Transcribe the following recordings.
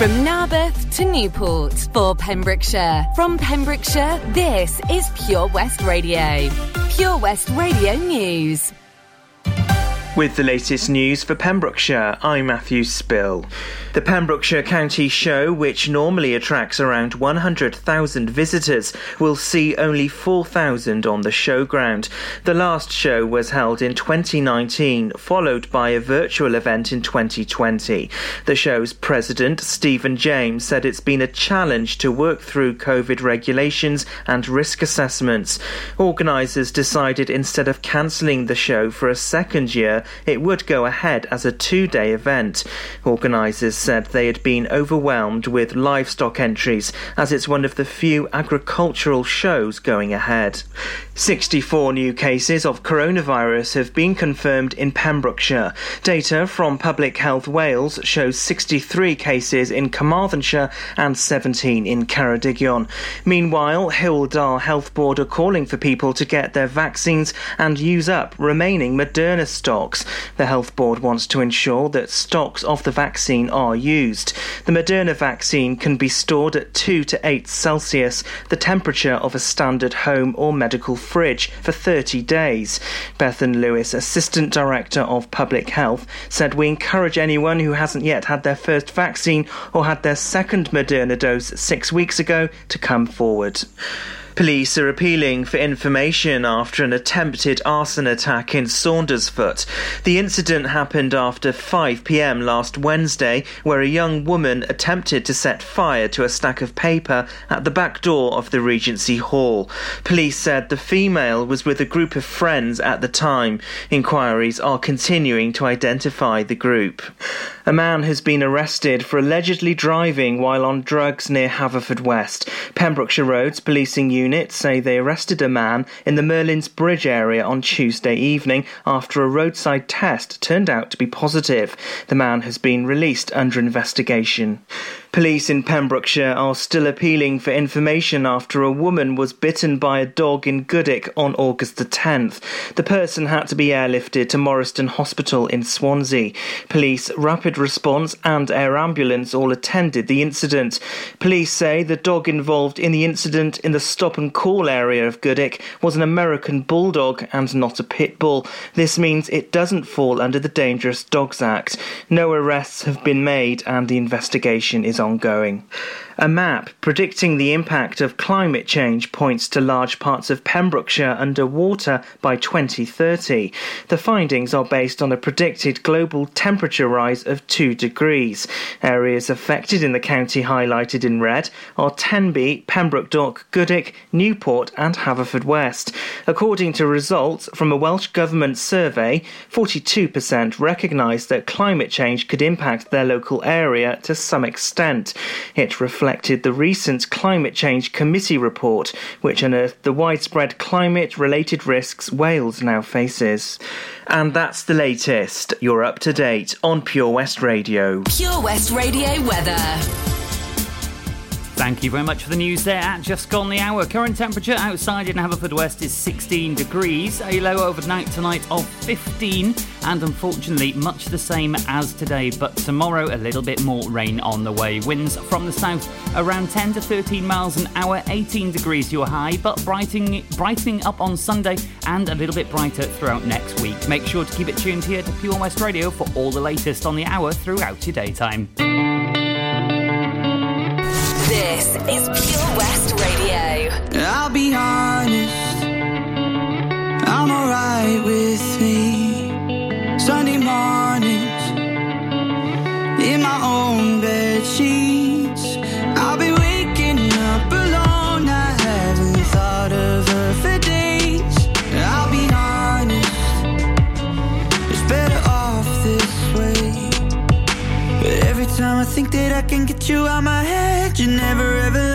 From Narberth to Newport for Pembrokeshire. From Pembrokeshire, this is Pure West Radio. Pure West Radio News. With the latest news for Pembrokeshire, I'm Matthew Spill. The Pembrokeshire County Show, which normally attracts around 100,000 visitors, will see only 4,000 on the showground. The last show was held in 2019, followed by a virtual event in 2020. The show's president, Stephen James, said it's been a challenge to work through COVID regulations and risk assessments. Organisers decided instead of cancelling the show for a second year, it would go ahead as a two day event. Organisers said they had been overwhelmed with livestock entries as it's one of the few agricultural shows going ahead. 64 new cases of coronavirus have been confirmed in Pembrokeshire. Data from Public Health Wales shows 63 cases in Carmarthenshire and 17 in Ceredigion. Meanwhile, Dda Health Board are calling for people to get their vaccines and use up remaining Moderna stocks. The Health Board wants to ensure that stocks of the vaccine are used. The Moderna vaccine can be stored at 2 to 8 Celsius, the temperature of a standard home or medical fridge for 30 days. Bethan Lewis, Assistant Director of Public Health, said we encourage anyone who hasn't yet had their first vaccine or had their second Moderna dose six weeks ago to come forward. Police are appealing for information after an attempted arson attack in Saundersfoot. The incident happened after 5 pm last Wednesday, where a young woman attempted to set fire to a stack of paper at the back door of the Regency Hall. Police said the female was with a group of friends at the time. Inquiries are continuing to identify the group. A man has been arrested for allegedly driving while on drugs near Haverfordwest. Pembrokeshire Roads Policing Unit say they arrested a man in the Merlin's Bridge area on Tuesday evening after a roadside test turned out to be positive. The man has been released under investigation. Police in Pembrokeshire are still appealing for information after a woman was bitten by a dog in Goodwick on August the 10th. The person had to be airlifted to Morriston Hospital in Swansea. Police, rapid response, and air ambulance all attended the incident. Police say the dog involved in the incident in the stop and call area of Goodwick was an American bulldog and not a pit bull. This means it doesn't fall under the Dangerous Dogs Act. No arrests have been made and the investigation is ongoing. A map predicting the impact of climate change points to large parts of Pembrokeshire underwater by 2030. The findings are based on a predicted global temperature rise of 2 degrees. Areas affected in the county highlighted in red are Tenby, Pembroke Dock, Goodwick, Newport, and Haverfordwest. According to results from a Welsh Government survey, 42% recognise that climate change could impact their local area to some extent. It reflects reflected the recent Climate Change Committee report, which unearthed the widespread climate related risks Wales now faces. And that's the latest. You're up to date on Pure West Radio. Pure West Radio weather. Thank you very much for the news there at just gone the hour. Current temperature outside in Haverfordwest is 16 degrees, a low overnight tonight of 15, and unfortunately much the same as today. But tomorrow, a little bit more rain on the way. Winds from the south around 10 to 13 miles an hour, 18 degrees your high, but brightening, brightening up on Sunday and a little bit brighter throughout next week. Make sure to keep it tuned here to Pure West Radio for all the latest on the hour throughout your daytime. This is Pure West Radio. I'll be honest, I'm alright with me. Sunday mornings, in my own you out my head, you never ever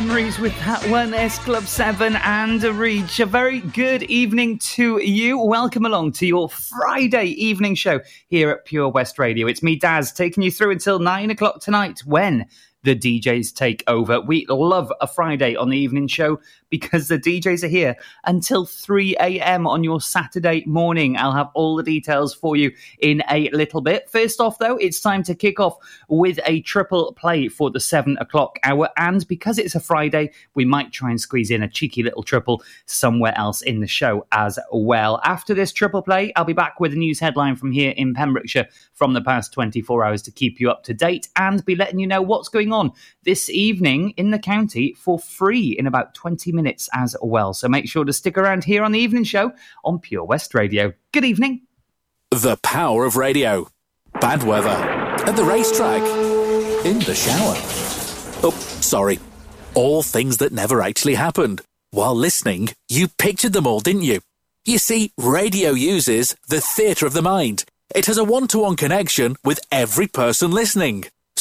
memories with that one, S Club 7 and a Reach. A very good evening to you. Welcome along to your Friday evening show here at Pure West Radio. It's me, Daz, taking you through until 9 o'clock tonight when the DJs take over. We love a Friday on the evening show because the DJs are here until 3 a.m. on your Saturday morning. I'll have all the details for you in a little bit. First off, though, it's time to kick off with a triple play for the seven o'clock hour. And because it's a Friday, we might try and squeeze in a cheeky little triple somewhere else in the show as well. After this triple play, I'll be back with a news headline from here in Pembrokeshire from the past 24 hours to keep you up to date and be letting you know what's going on this evening in the county for free in about 20 minutes as well. So make sure to stick around here on the evening show on Pure West Radio. Good evening. The power of radio. Bad weather. At the racetrack. In the shower. Oh, sorry. All things that never actually happened. While listening, you pictured them all, didn't you? You see, radio uses the theatre of the mind. It has a one to one connection with every person listening.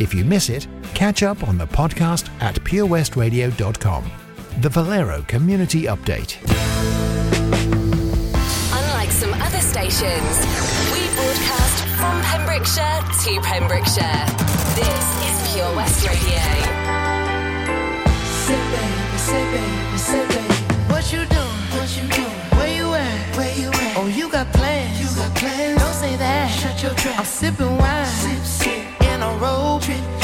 If you miss it, catch up on the podcast at purewestradio.com. The Valero Community Update. Unlike some other stations, we broadcast from Pembrokeshire to Pembrokeshire. This is Pure West Radio. Say baby, say baby, say baby. What you doing? What you doing? Where you at? Where you at? Oh, you got plans. You got plans. Don't say that. Shut your trap. I'm sipping wine. Sip, sip. In a robe.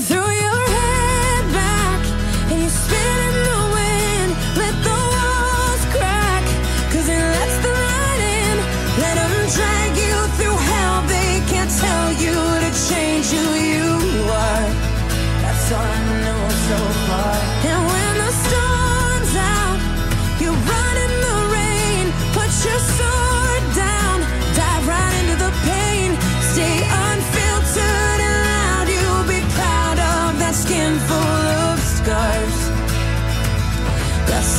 threw your head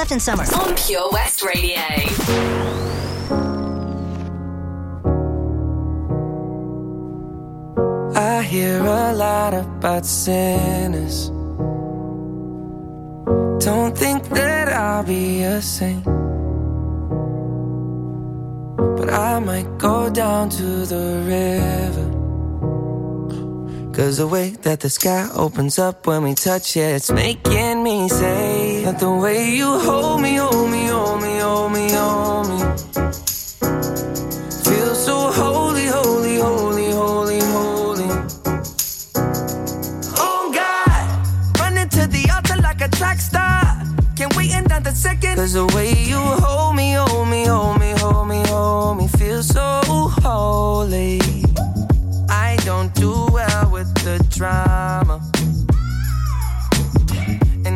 left in summer? On Pure West Radio. I hear a lot about sinners. Don't think that I'll be a saint. But I might go down to the river Cause the way that the sky opens up when we touch it, it's making me say that the way you hold me, hold me, hold me, hold me, hold me. Feel so holy, holy, holy, holy, holy. Oh God, running to the altar like a track star. Can't wait another second. Cause the way you hold me, hold me, hold me, hold me, hold me, feel so holy. I don't do well with the drama.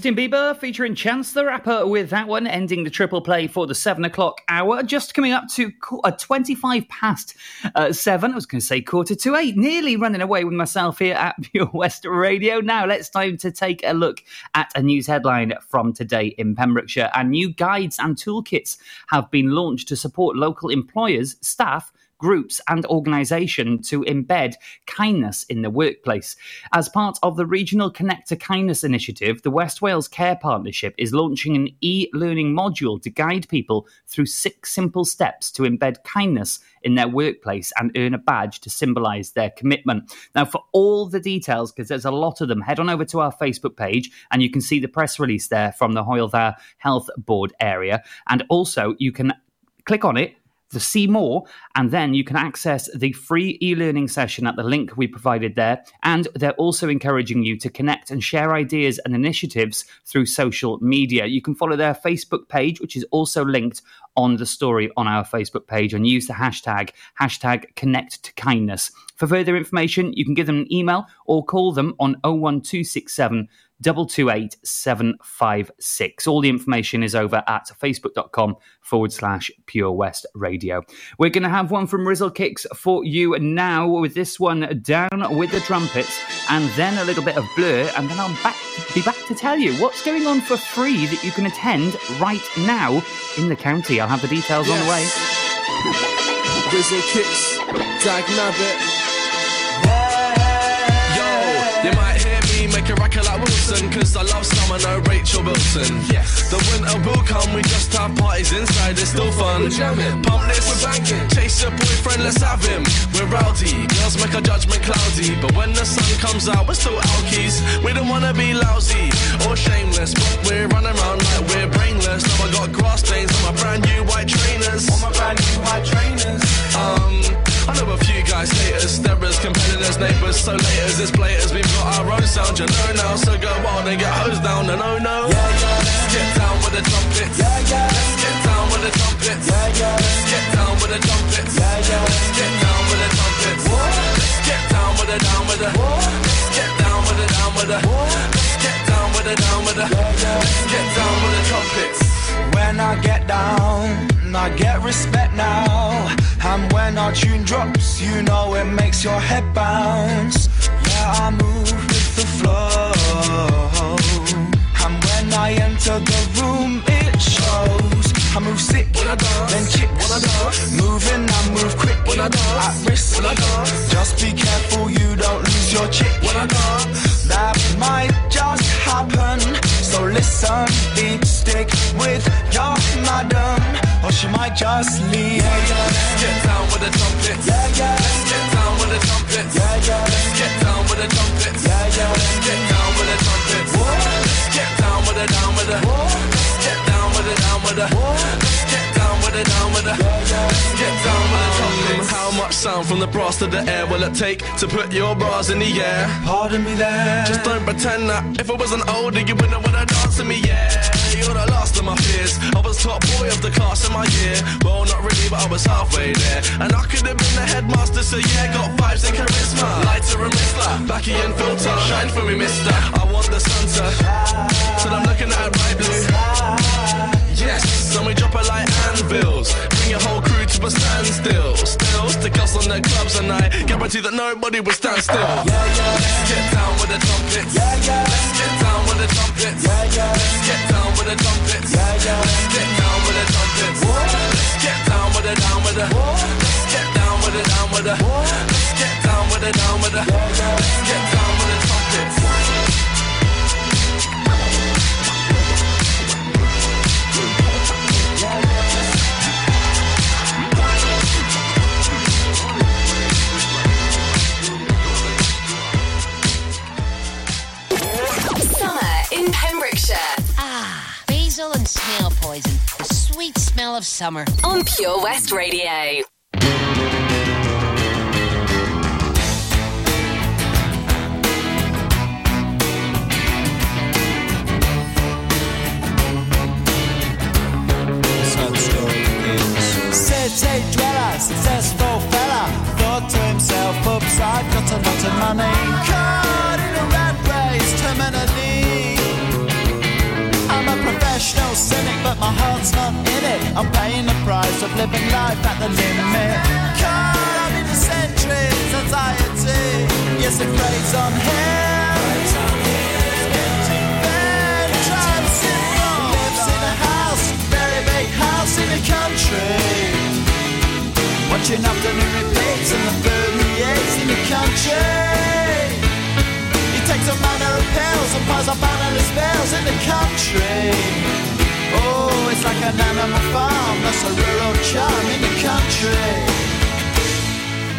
Justin Bieber featuring Chance the Rapper with that one, ending the triple play for the seven o'clock hour. Just coming up to uh, 25 past uh, seven. I was going to say quarter to eight, nearly running away with myself here at Pure West Radio. Now, let's time to take a look at a news headline from today in Pembrokeshire. And new guides and toolkits have been launched to support local employers, staff, groups and organisation to embed kindness in the workplace. As part of the Regional Connect to Kindness initiative, the West Wales Care Partnership is launching an e learning module to guide people through six simple steps to embed kindness in their workplace and earn a badge to symbolise their commitment. Now, for all the details, because there's a lot of them, head on over to our Facebook page and you can see the press release there from the Hoyle Health Board area. And also, you can click on it to see more, and then you can access the free e learning session at the link we provided there. And they're also encouraging you to connect and share ideas and initiatives through social media. You can follow their Facebook page, which is also linked on the story on our Facebook page, and use the hashtag, hashtag connect to kindness. For further information, you can give them an email or call them on 01267 228 756. All the information is over at facebook.com forward slash Pure West Radio. We're going to have one from Rizzle Kicks for you now with this one down with the trumpets and then a little bit of blur. And then I'll back, be back to tell you what's going on for free that you can attend right now in the county. I'll have the details on the way. Rizzle kicks, Dag Nabbit. Yo, you might hear me make a racket like Wilson, cause I love summer, no Rachel Wilson. Yes. The winter will come, we just have parties inside, it's still fun. We're jamming, pump this, we're banging. Chase your boyfriend, let's have him. We're rowdy, girls make our judgment cloudy. But when the sun comes out, we're still alkies. We don't wanna be lousy or shameless, but we're running around like we're brainless. Now I got grass stains on my brand new white trainers. On my brand new white trainers. Um, I know a few guys hate us, steppers, competitors, neighbours, so laters, it's blaters. We've got our own sound, you know now. So go on and get hosed down, no, no, no. Yeah, yeah. Let's get down with the trumpets. Yeah, yeah. Let's get down with the trumpets. Yeah, yeah. Let's get down with the trumpets. Yeah, yeah. Let's get down with the trumpets. Let's get down with the down with the. Let's get down with the down with the. Let's get down with the down with the. Let's get down with the trumpets. When I get down, I get respect now. And when our tune drops, you know it makes your head bounce. Yeah, I move with the flow. And when I enter the room, it shows. I move sick, then chicks. Moving, I move quick. At risk, just be careful you don't lose your chick. That might just happen. So listen, deep stick with your madam, or she might just leave. Yeah, yeah. Let's get down with the trumpets. Yeah, yeah. Let's get down with the trumpets. Yeah, yeah. Let's get down with the trumpets. Yeah, yeah. Let's get down with the trumpets. Let's get down with the down with the. Let's get down with the down with the. Let's get down with the down with the. Let's get down with the trumpets. How much sound from the brass to the air will it take to put your bras in the air? Pardon me there. Just don't pretend that if I wasn't older, you wouldn't wanna dance with me, yeah. You're the last of my fears. I was top boy of the class in my year. Well, not really, but I was halfway there. And I could have been the headmaster, so yeah, got vibes and charisma. Lighter and Mistler, backy and filter. Shine for me, mister. I want the sun to. So I'm looking at it right blue. Yes, and we drop it like anvils. Bring your whole crew to a standstill. Still, stick us on the clubs and I guarantee that nobody will stand still. Yeah, yeah. Let's get down with the trumpets. Yeah, yeah. Let's get down with the trumpets. Yeah, yeah. Let's get down with the trumpets. Yeah, yeah. Let's get down with the trumpets. Let's get down with the down with the. Let's get down with the down with the. Let's get down with the down with the. Let's get down Pembrokeshire Ah, basil and snail poison. The sweet smell of summer. on Pure West Radio. City dweller, successful fella, thought to himself, oops, I've got a lot of money. Professional cynic, but my heart's not in it. I'm paying the price of living life at the limit. Caught up in the centuries, anxiety. Yes, it preys on him. Lives in a house, very big house in the country. Watching afternoon repeats and the food he eats in the country. He takes a manner of pills and piles up analyst spells in the country. It's like an animal farm, that's a rural charm in the country.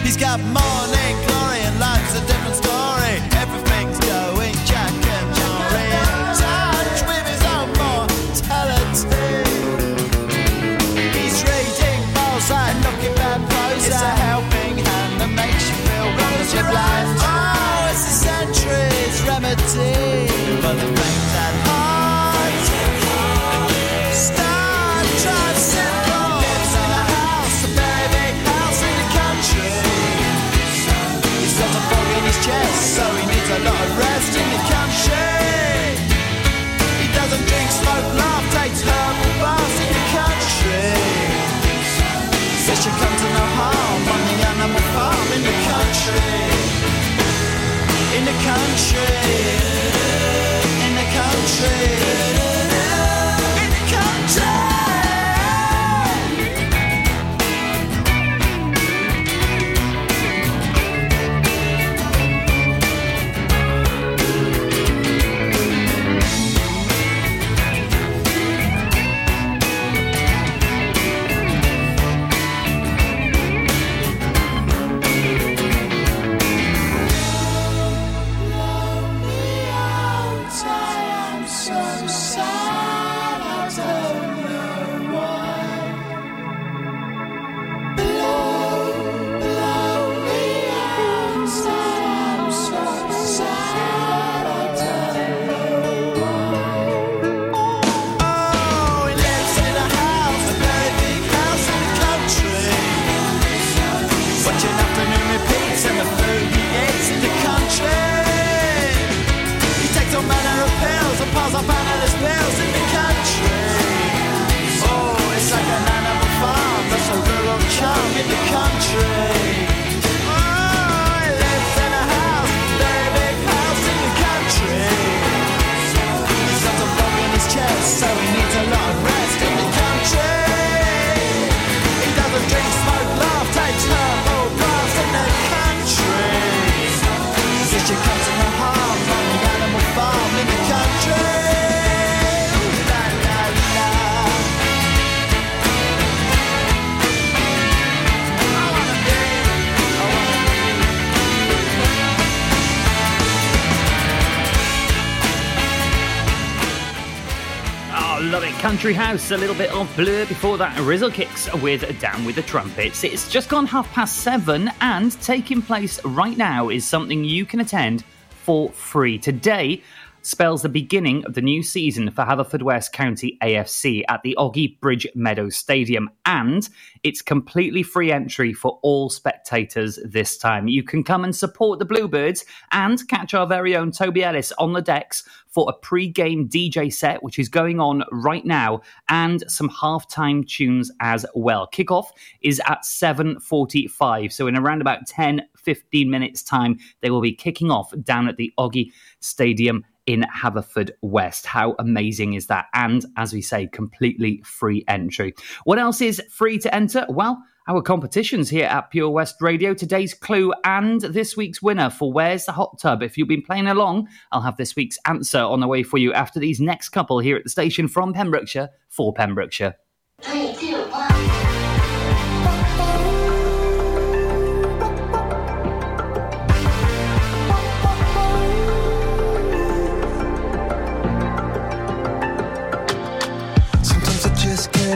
He's got morning glory and life's a different story. Everything's going Jackanory in touch with his own mortality. He's reading Mozart, looking bad prose. It's a helping hand that makes you feel wonderfully blind. Oh, it's a century's remedy for the pain that In the country. In the country. Country House, a little bit of blur before that. Rizzle Kicks with Down with the Trumpets. It's just gone half past seven, and taking place right now is something you can attend for free. Today spells the beginning of the new season for Haverfordwest County AFC at the Ogi Bridge Meadows Stadium, and it's completely free entry for all spectators this time. You can come and support the Bluebirds and catch our very own Toby Ellis on the decks for a pre-game DJ set, which is going on right now, and some halftime tunes as well. Kickoff is at 7.45, so in around about 10, 15 minutes time, they will be kicking off down at the Ogi Stadium in Haverford West. How amazing is that? And as we say, completely free entry. What else is free to enter? Well, our competitions here at Pure West Radio, today's clue and this week's winner for Where's the Hot Tub. If you've been playing along, I'll have this week's answer on the way for you after these next couple here at the station from Pembrokeshire for Pembrokeshire. Three, two, one.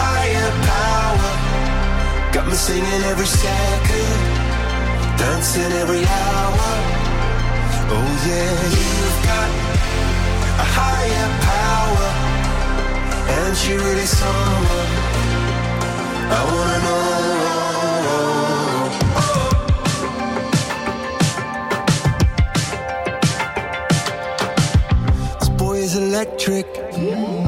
Higher power. Got me singing every second, dancing every hour. Oh yeah, you've got a higher power. And she really someone I wanna know. Oh. This boy is electric. Is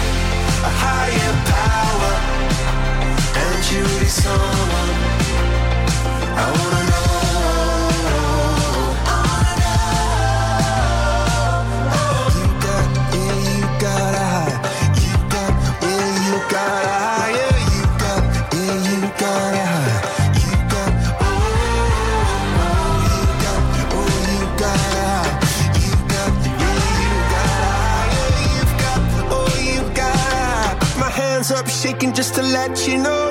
a higher power, and you really someone I wanna know. Hands just to let you know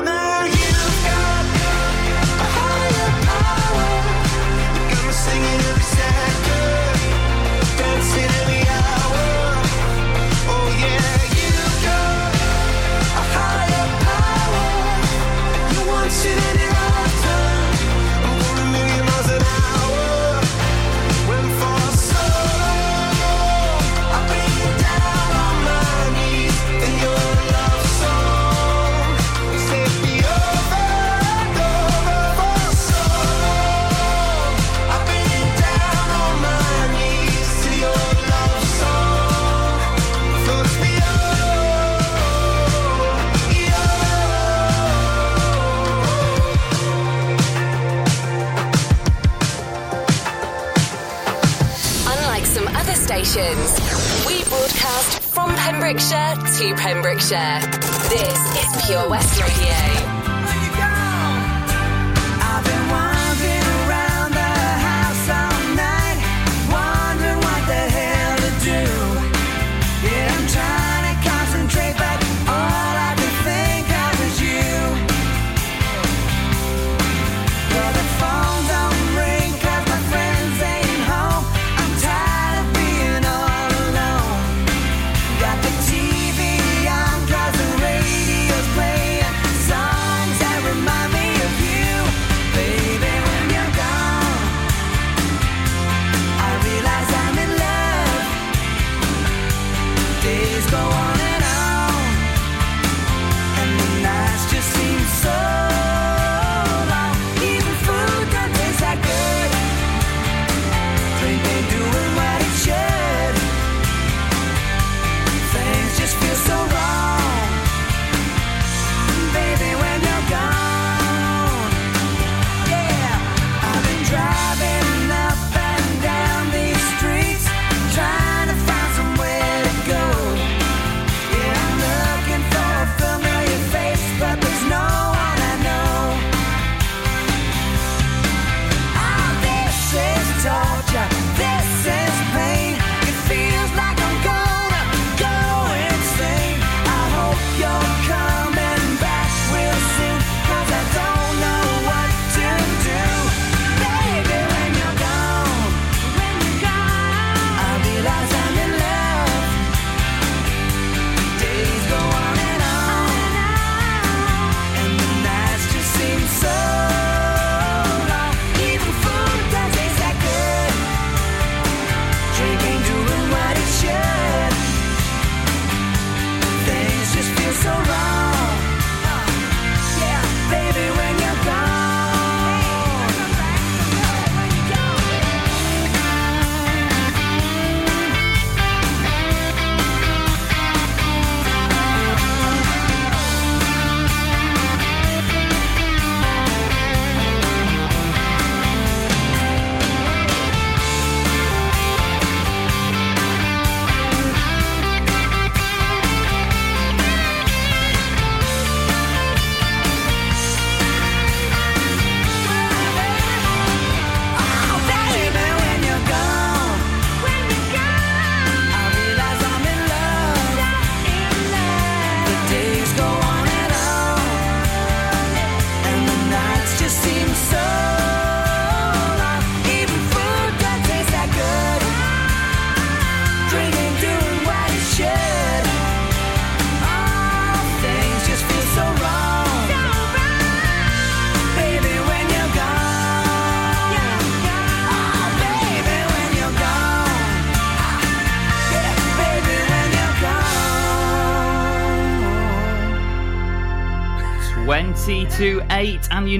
Pembrokeshire to Pembrokeshire. This is Pure West Radio.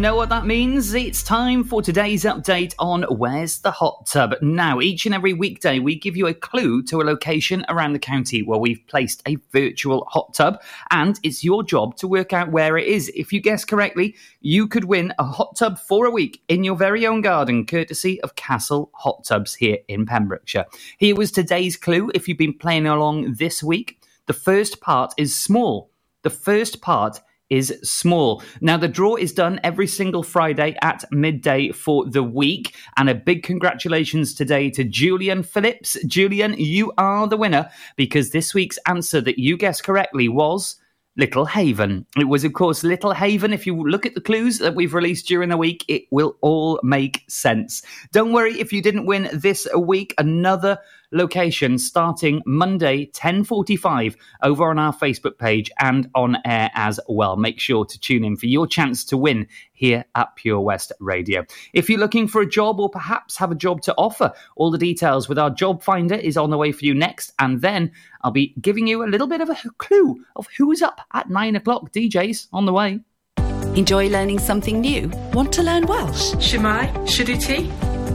Know what that means? It's time for today's update on Where's the Hot Tub. Now, each and every weekday, we give you a clue to a location around the county where we've placed a virtual hot tub, and it's your job to work out where it is. If you guess correctly, you could win a hot tub for a week in your very own garden, courtesy of Castle Hot Tubs here in Pembrokeshire. Here was today's clue if you've been playing along this week. The first part is small. The first part is small. Now, the draw is done every single Friday at midday for the week. And a big congratulations today to Julian Phillips. Julian, you are the winner because this week's answer that you guessed correctly was. Little Haven. It was, of course, Little Haven. If you look at the clues that we've released during the week, it will all make sense. Don't worry if you didn't win this week. Another location starting Monday 10:45 over on our Facebook page and on air as well. Make sure to tune in for your chance to win here at Pure West Radio. If you're looking for a job or perhaps have a job to offer, all the details with our job finder is on the way for you next, and then I'll be giving you a little bit of a clue of who's up at nine o'clock. DJs on the way. Enjoy learning something new? Want to learn Welsh? Shwmae, Shuduti?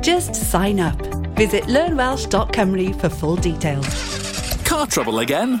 Just sign up. Visit learnwelsh.com for full details. Car trouble again?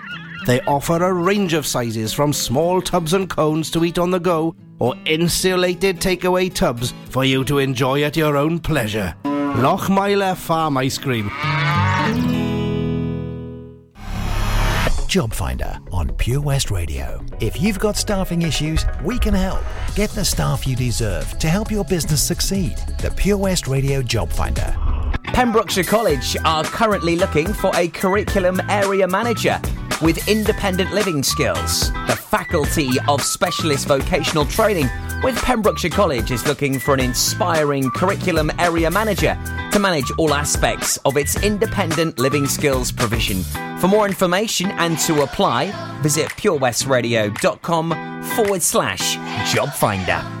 They offer a range of sizes from small tubs and cones to eat on the go or insulated takeaway tubs for you to enjoy at your own pleasure. Lochmeyler Farm Ice Cream. Job Finder on Pure West Radio. If you've got staffing issues, we can help. Get the staff you deserve to help your business succeed. The Pure West Radio Job Finder. Pembrokeshire College are currently looking for a curriculum area manager with independent living skills. The Faculty of Specialist Vocational Training with Pembrokeshire College is looking for an inspiring curriculum area manager to manage all aspects of its independent living skills provision. For more information and to apply, visit purewestradio.com forward slash job finder.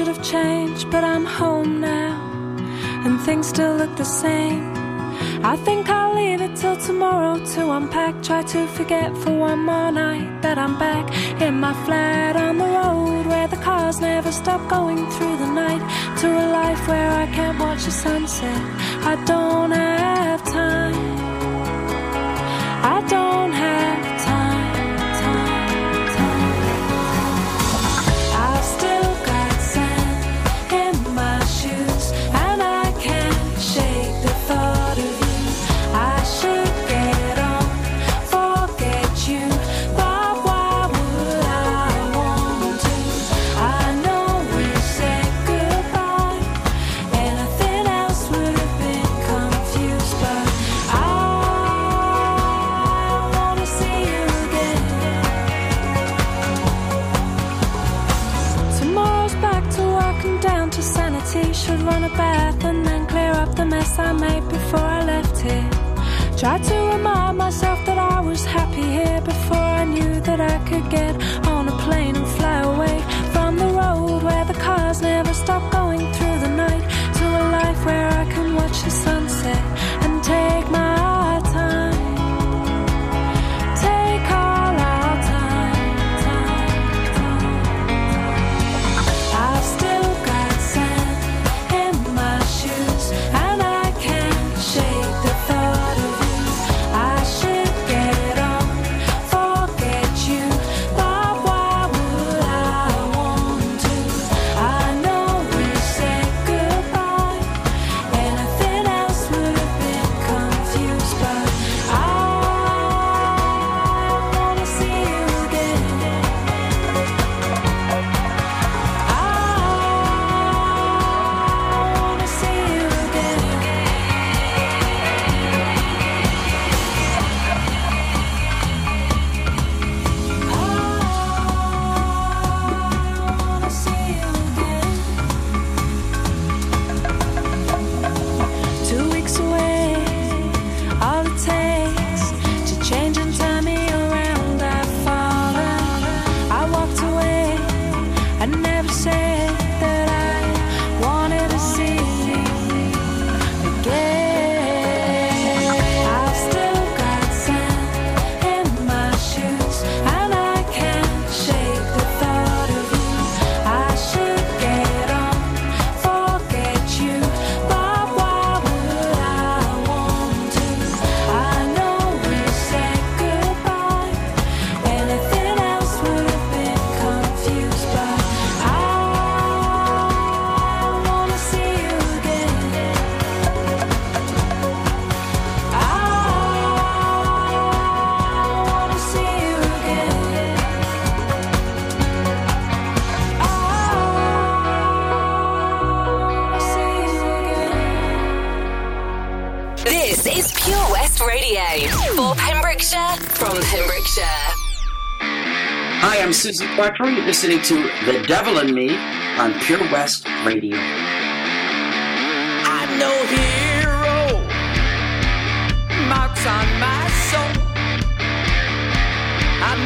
Should have changed, but I'm home now, and things still look the same. I think I'll leave it till tomorrow to unpack. Try to forget for one more night that I'm back in my flat on the road where the cars never stop going through the night. To a life where I can't watch the sunset. I don't have time. I don't have Quattro. You're listening to The Devil and Me on Pure West Radio. I'm no hero. Marks on my soul. I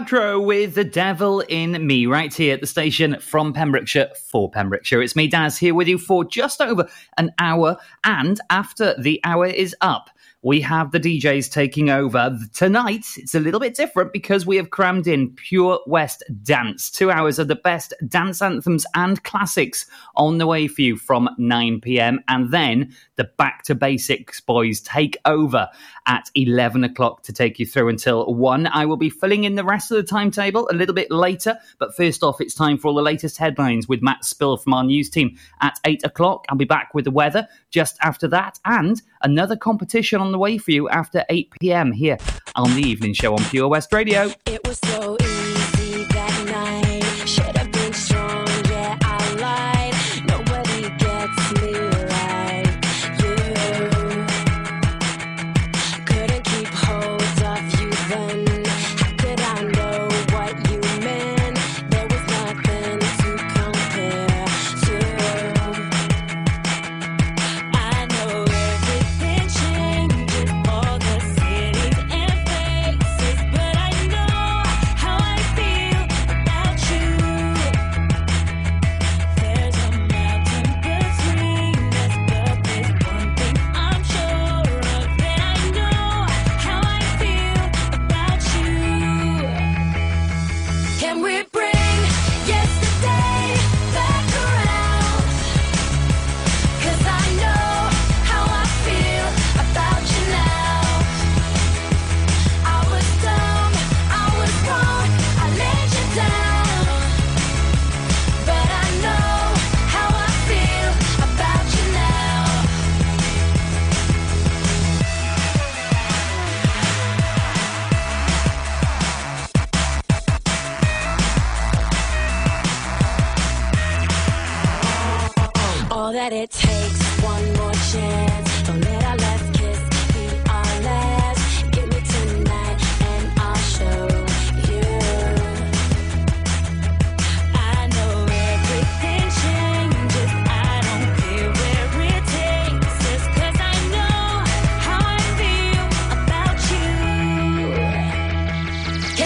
Quattro with The Devil in Me, right here at the station from Pembrokeshire for Pembrokeshire. It's me, Daz, here with you for just over an hour. And after the hour is up, we have the DJs taking over. Tonight, it's a little bit different because we have crammed in Pure West Dance. Two hours of the best dance anthems and classics on the way for you from 9 pm. And then the Back to Basics boys take over at 11 o'clock to take you through until 1. I will be filling in the rest of the timetable a little bit later. But first off, it's time for all the latest headlines with Matt Spill from our news team at 8 o'clock. I'll be back with the weather just after that and another competition on the way for you after 8 pm here on the evening show on Pure West Radio. It was so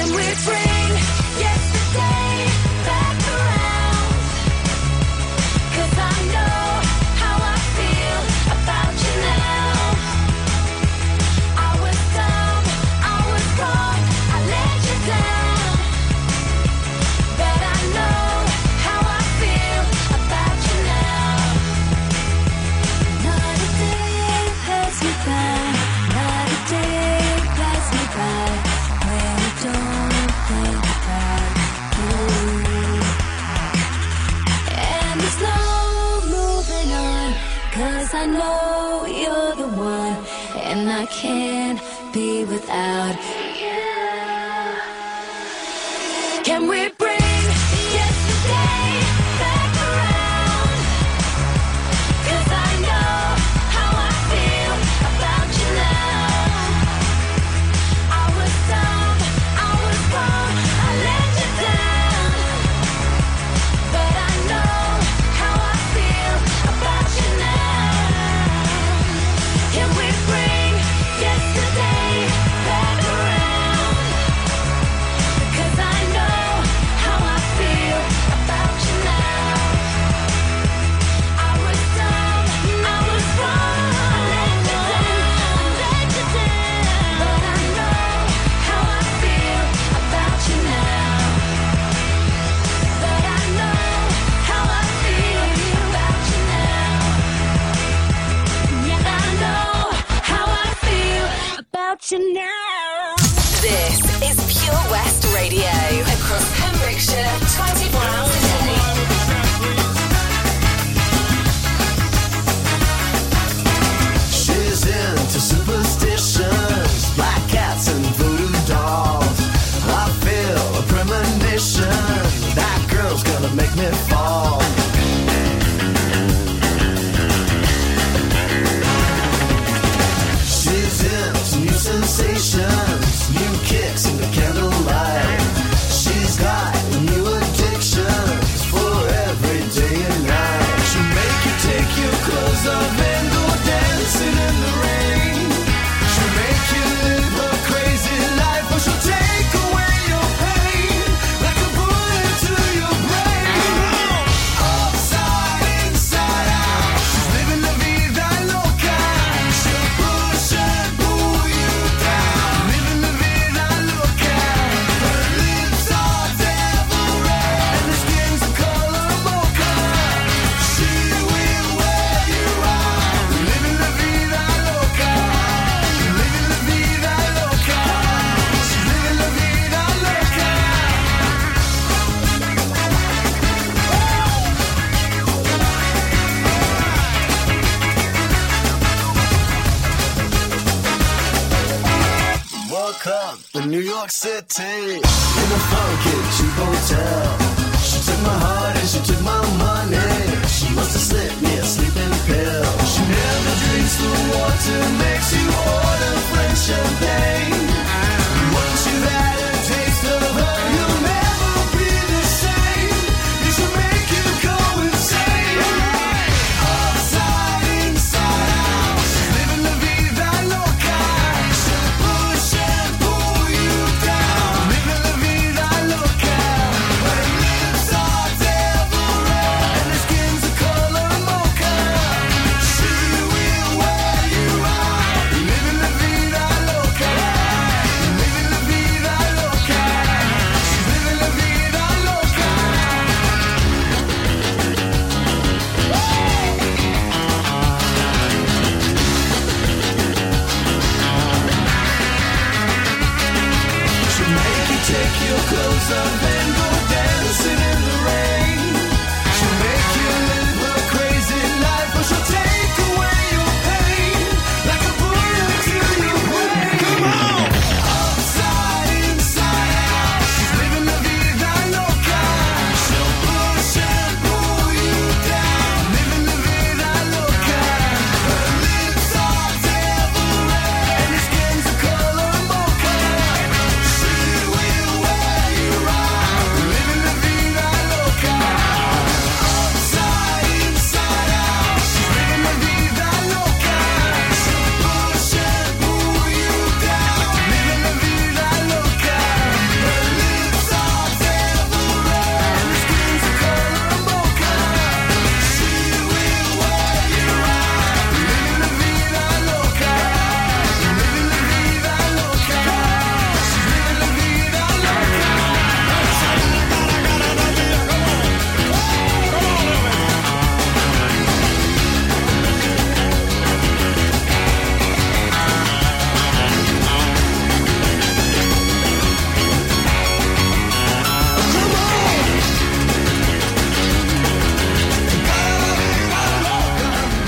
Can we bring yesterday be